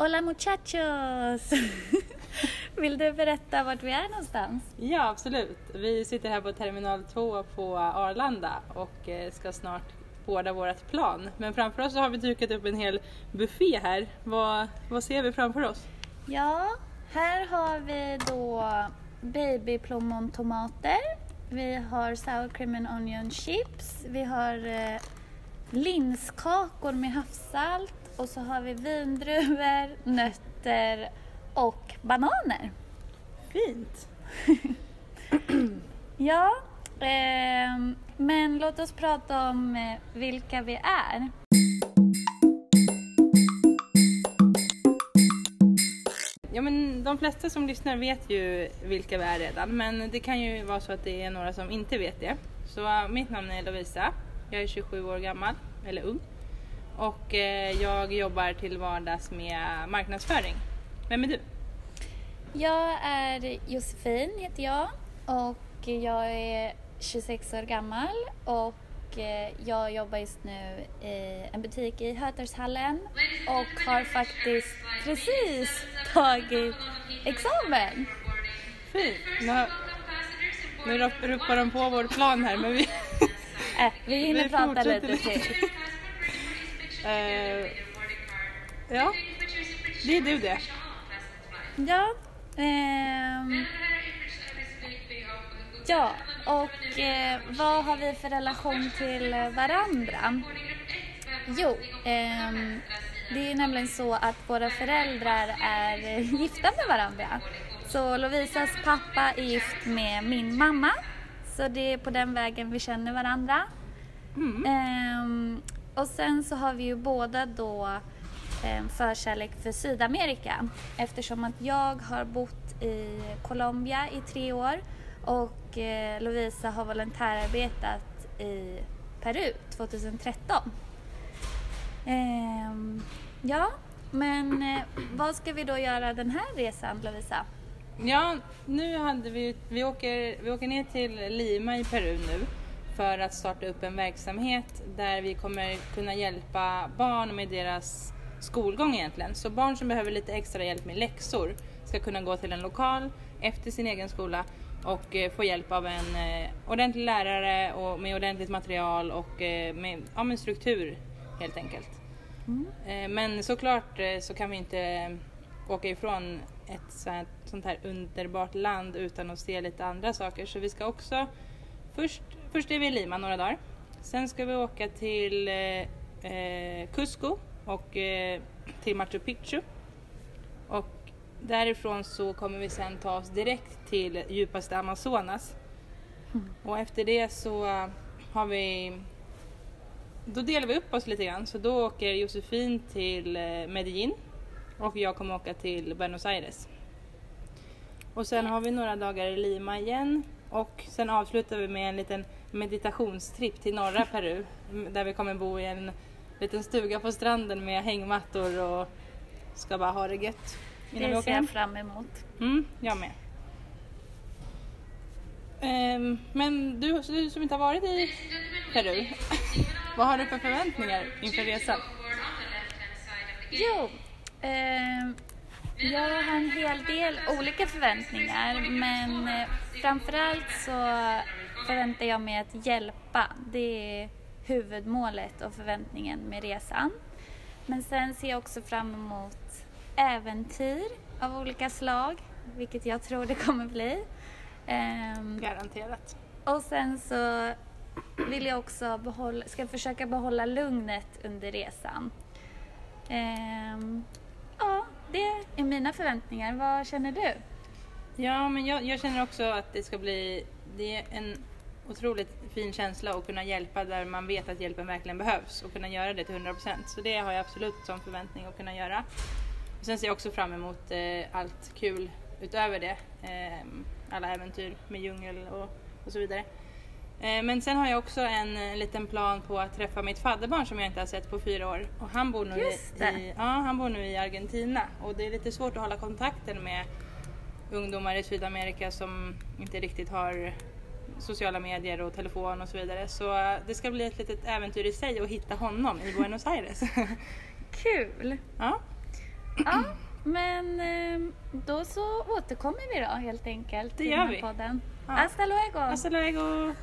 Hola muchachos! Vill du berätta vart vi är någonstans? Ja, absolut. Vi sitter här på terminal 2 på Arlanda och eh, ska snart båda vårt plan. Men framför oss så har vi dukat upp en hel buffé här. Vad, vad ser vi framför oss? Ja, här har vi då babyplommontomater. Vi har sour cream and onion chips. Vi har eh, linskakor med havssalt och så har vi vindruvor, nötter och bananer. Fint! Ja, ehm, men låt oss prata om eh, vilka vi är. Ja, men de flesta som lyssnar vet ju vilka vi är redan, men det kan ju vara så att det är några som inte vet det. Så mitt namn är Lovisa. Jag är 27 år gammal, eller ung. Och eh, jag jobbar till vardags med marknadsföring. Vem är du? Jag är Josefin heter jag och jag är 26 år gammal och eh, jag jobbar just nu i en butik i Hötorgshallen och har faktiskt precis tagit examen. Fint! Nu, ropar de på vår plan här men vi... Äh, vi hinner Vi prata lite. till. Eh, ja, det är du det. Ja, ehm, ja, och eh, vad har vi för relation till varandra? Jo, ehm, det är ju nämligen så att våra föräldrar är gifta med varandra. Så Lovisas pappa är gift med min mamma. Så det är på den vägen vi känner varandra. Mm. Ehm, och sen så har vi ju båda då en förkärlek för Sydamerika eftersom att jag har bott i Colombia i tre år och eh, Lovisa har volontärarbetat i Peru 2013. Ehm, ja, men eh, vad ska vi då göra den här resan Lovisa? Ja, nu hade vi, vi, åker, vi åker ner till Lima i Peru nu för att starta upp en verksamhet där vi kommer kunna hjälpa barn med deras skolgång egentligen. Så barn som behöver lite extra hjälp med läxor ska kunna gå till en lokal efter sin egen skola och eh, få hjälp av en eh, ordentlig lärare och med ordentligt material och eh, med, ja, med struktur helt enkelt. Eh, Men såklart så kan vi inte åka ifrån ett sånt här underbart land utan att se lite andra saker. Så vi ska också, först, först är vi i Lima några dagar. Sen ska vi åka till eh, eh, Cusco och eh, till Machu Picchu. Och därifrån så kommer vi sen ta oss direkt till djupaste Amazonas. Och efter det så eh, har vi då delar vi upp oss lite grann. Så då åker Josefin till eh, Medellin och jag kommer åka till Buenos Aires. Och sen har vi några dagar i Lima igen och sen avslutar vi med en liten meditationstripp till norra Peru där vi kommer bo i en liten stuga på stranden med hängmattor och ska bara ha det gött innan Det ser jag fram emot. Mm, jag med. Ehm, men du, du som inte har varit i Peru, vad har du för förväntningar inför resan? Jo, ehm, jag har en hel del olika förväntningar men eh, framförallt så förväntar jag mig att hjälpa. Det är huvudmålet och förväntningen med resan. Men sen ser jag också fram emot äventyr av olika slag, vilket jag tror det kommer bli. Ehm, Garanterat. och sen så vill jag också behålla, ska försöka behålla lugnet under resan. Ehm, ja, det är mina förväntningar. Vad känner du? Ja, men jag, jag känner också att det ska bli, det är en otroligt fin känsla att kunna hjälpa där man vet att hjälpen verkligen behövs och kunna göra det till 100%. Så det har jag absolut som förväntning att kunna göra. Och sen ser jag också fram emot eh, allt kul utöver det. Eh, alla äventyr med djungel och, och så vidare. Eh, men sen har jag också en liten plan på att träffa mitt fadderbarn som jag inte har sett på fyra år. Och han bor nu, i, i, ja, han bor nu i Argentina och det är lite svårt att hålla kontakten med ungdomar i Sydamerika som inte riktigt har sociala medier och telefon och så vidare. Så eh, det ska bli ett litet äventyr i sig att hitta honom i Buenos Aires. Kul! ja. Ja, men eh, då så återkommer vi då helt enkelt Det gör vi. podden. Ja. Hasta luego! Hasta luego!